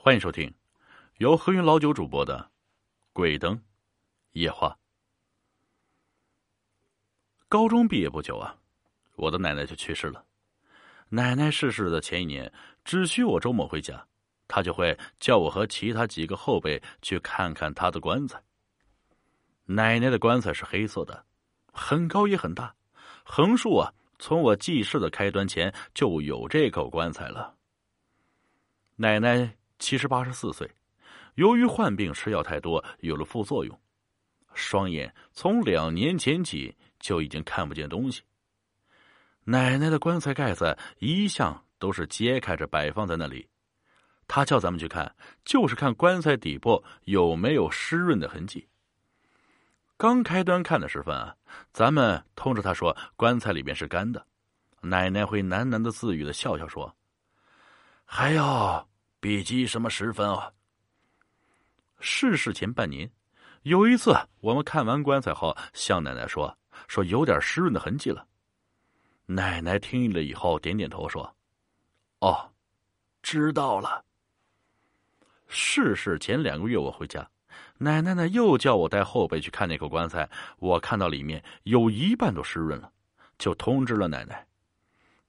欢迎收听由何云老九主播的《鬼灯夜话》。高中毕业不久啊，我的奶奶就去世了。奶奶逝世的前一年，只需我周末回家，她就会叫我和其他几个后辈去看看她的棺材。奶奶的棺材是黑色的，很高也很大，横竖啊，从我记事的开端前就有这口棺材了。奶奶。七十八十四岁，由于患病吃药太多，有了副作用，双眼从两年前起就已经看不见东西。奶奶的棺材盖子一向都是揭开着摆放在那里，他叫咱们去看，就是看棺材底部有没有湿润的痕迹。刚开端看的时分啊，咱们通知他说棺材里面是干的，奶奶会喃喃的自语的笑笑说：“还要。”笔记什么时分啊？逝世前半年，有一次我们看完棺材后，向奶奶说：“说有点湿润的痕迹了。”奶奶听了以后点点头说：“哦，知道了。”逝世前两个月我回家，奶奶呢又叫我带后辈去看那口棺材，我看到里面有一半都湿润了，就通知了奶奶。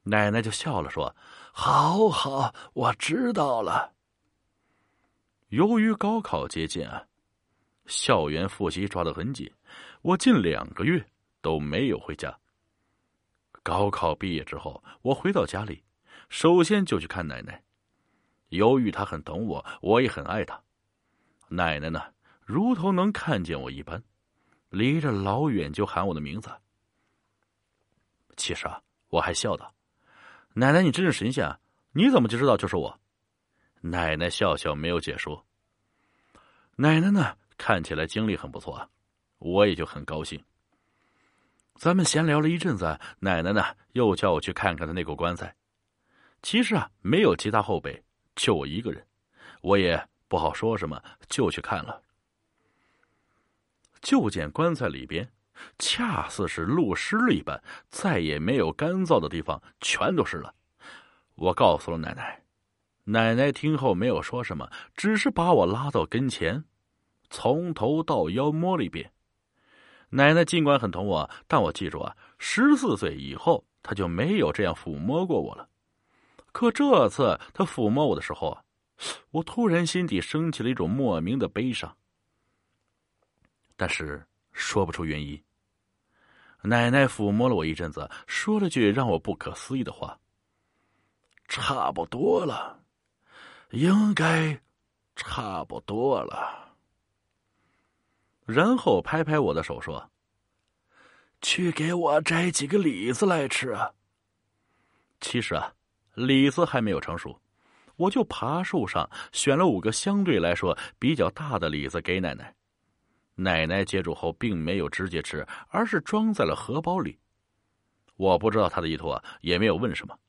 奶奶就笑了说。好好，我知道了。由于高考接近啊，校园复习抓得很紧，我近两个月都没有回家。高考毕业之后，我回到家里，首先就去看奶奶。由于她很懂我，我也很爱她。奶奶呢，如同能看见我一般，离着老远就喊我的名字。其实啊，我还笑道。奶奶，你真是神仙啊！你怎么就知道就是我？奶奶笑笑，没有解说。奶奶呢，看起来精力很不错啊，我也就很高兴。咱们闲聊了一阵子，奶奶呢又叫我去看看她那口棺材。其实啊，没有其他后辈，就我一个人，我也不好说什么，就去看了。就见棺材里边。恰似是露湿了一般，再也没有干燥的地方，全都湿了。我告诉了奶奶，奶奶听后没有说什么，只是把我拉到跟前，从头到腰摸了一遍。奶奶尽管很疼我，但我记住啊，十四岁以后，她就没有这样抚摸过我了。可这次她抚摸我的时候啊，我突然心底升起了一种莫名的悲伤，但是说不出原因。奶奶抚摸了我一阵子，说了句让我不可思议的话：“差不多了，应该差不多了。”然后拍拍我的手说：“去给我摘几个李子来吃。”其实啊，李子还没有成熟，我就爬树上选了五个相对来说比较大的李子给奶奶。奶奶接住后，并没有直接吃，而是装在了荷包里。我不知道她的意图啊，也没有问什么。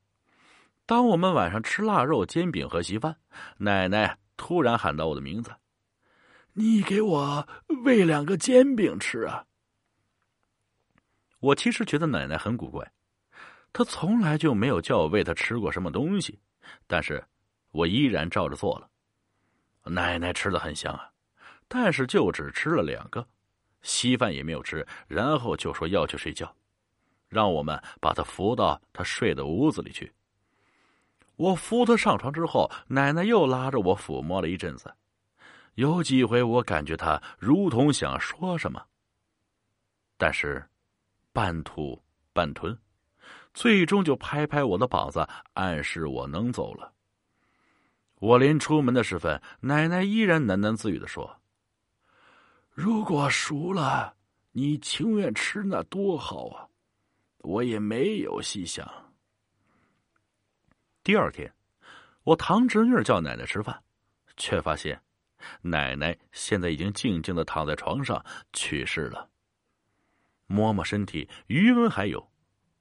当我们晚上吃腊肉、煎饼和稀饭，奶奶突然喊到我的名字：“你给我喂两个煎饼吃啊！”我其实觉得奶奶很古怪，她从来就没有叫我喂她吃过什么东西，但是我依然照着做了。奶奶吃的很香啊。但是就只吃了两个，稀饭也没有吃，然后就说要去睡觉，让我们把他扶到他睡的屋子里去。我扶他上床之后，奶奶又拉着我抚摸了一阵子，有几回我感觉他如同想说什么，但是半吐半吞，最终就拍拍我的膀子，暗示我能走了。我临出门的时分，奶奶依然喃喃自语的说。如果熟了，你情愿吃那多好啊！我也没有细想。第二天，我堂侄女叫奶奶吃饭，却发现奶奶现在已经静静的躺在床上去世了。摸摸身体，余温还有，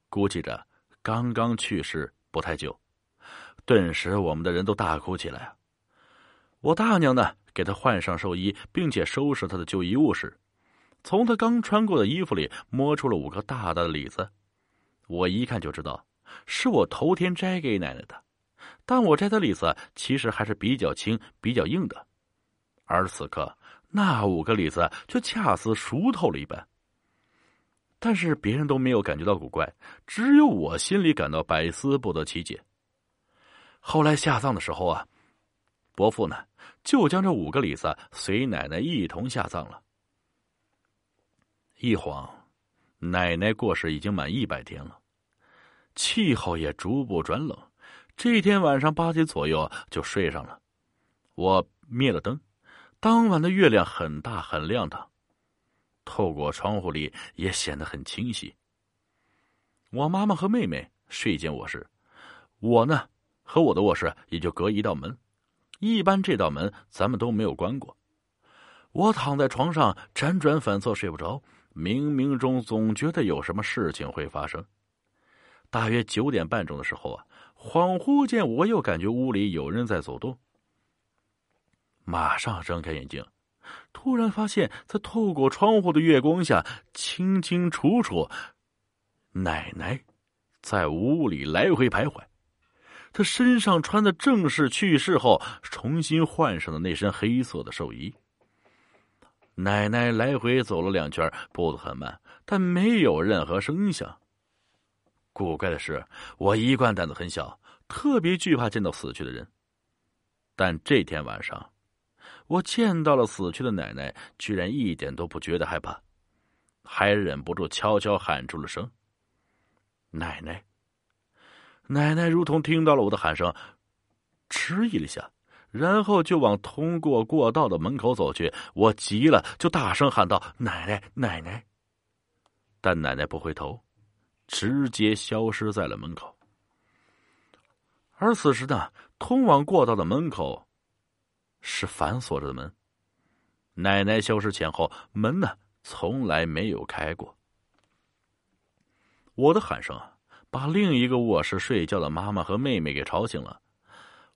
估计着刚刚去世不太久。顿时，我们的人都大哭起来。我大娘呢？给他换上寿衣，并且收拾他的旧衣物时，从他刚穿过的衣服里摸出了五个大大的李子。我一看就知道，是我头天摘给奶奶的。但我摘的李子其实还是比较轻、比较硬的，而此刻那五个李子却恰似熟透了一般。但是别人都没有感觉到古怪，只有我心里感到百思不得其解。后来下葬的时候啊，伯父呢就将这五个李子随奶奶一同下葬了。一晃，奶奶过世已经满一百天了，气候也逐步转冷。这天晚上八点左右就睡上了，我灭了灯，当晚的月亮很大很亮堂。透过窗户里也显得很清晰。我妈妈和妹妹睡一间卧室，我呢和我的卧室也就隔一道门，一般这道门咱们都没有关过。我躺在床上辗转反侧睡不着，冥冥中总觉得有什么事情会发生。大约九点半钟的时候啊，恍惚间我又感觉屋里有人在走动，马上睁开眼睛。突然发现，在透过窗户的月光下，清清楚楚，奶奶在屋里来回徘徊。他身上穿的正是去世后重新换上的那身黑色的寿衣。奶奶来回走了两圈，步子很慢，但没有任何声响。古怪的是，我一贯胆子很小，特别惧怕见到死去的人，但这天晚上。我见到了死去的奶奶，居然一点都不觉得害怕，还忍不住悄悄喊出了声：“奶奶！”奶奶如同听到了我的喊声，迟疑了一下，然后就往通过过道的门口走去。我急了，就大声喊道：“奶奶，奶奶！”但奶奶不回头，直接消失在了门口。而此时呢，通往过道的门口。是反锁着的门。奶奶消失前后，门呢从来没有开过。我的喊声啊，把另一个卧室睡觉的妈妈和妹妹给吵醒了。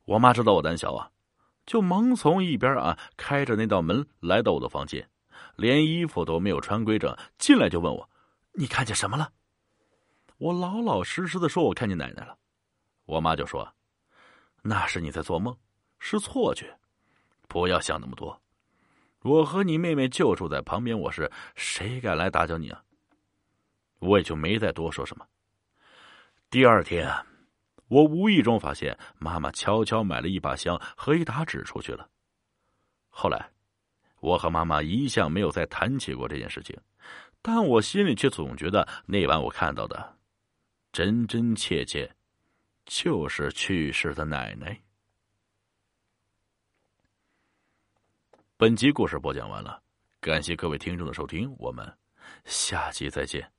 我妈知道我胆小啊，就忙从一边啊开着那道门来到我的房间，连衣服都没有穿规整，进来就问我：“你看见什么了？”我老老实实的说：“我看见奶奶了。”我妈就说：“那是你在做梦，是错觉。”不要想那么多，我和你妹妹就住在旁边卧室，谁敢来打搅你啊？我也就没再多说什么。第二天，我无意中发现妈妈悄悄买了一把香和一沓纸出去了。后来，我和妈妈一向没有再谈起过这件事情，但我心里却总觉得那晚我看到的，真真切切，就是去世的奶奶。本集故事播讲完了，感谢各位听众的收听，我们下期再见。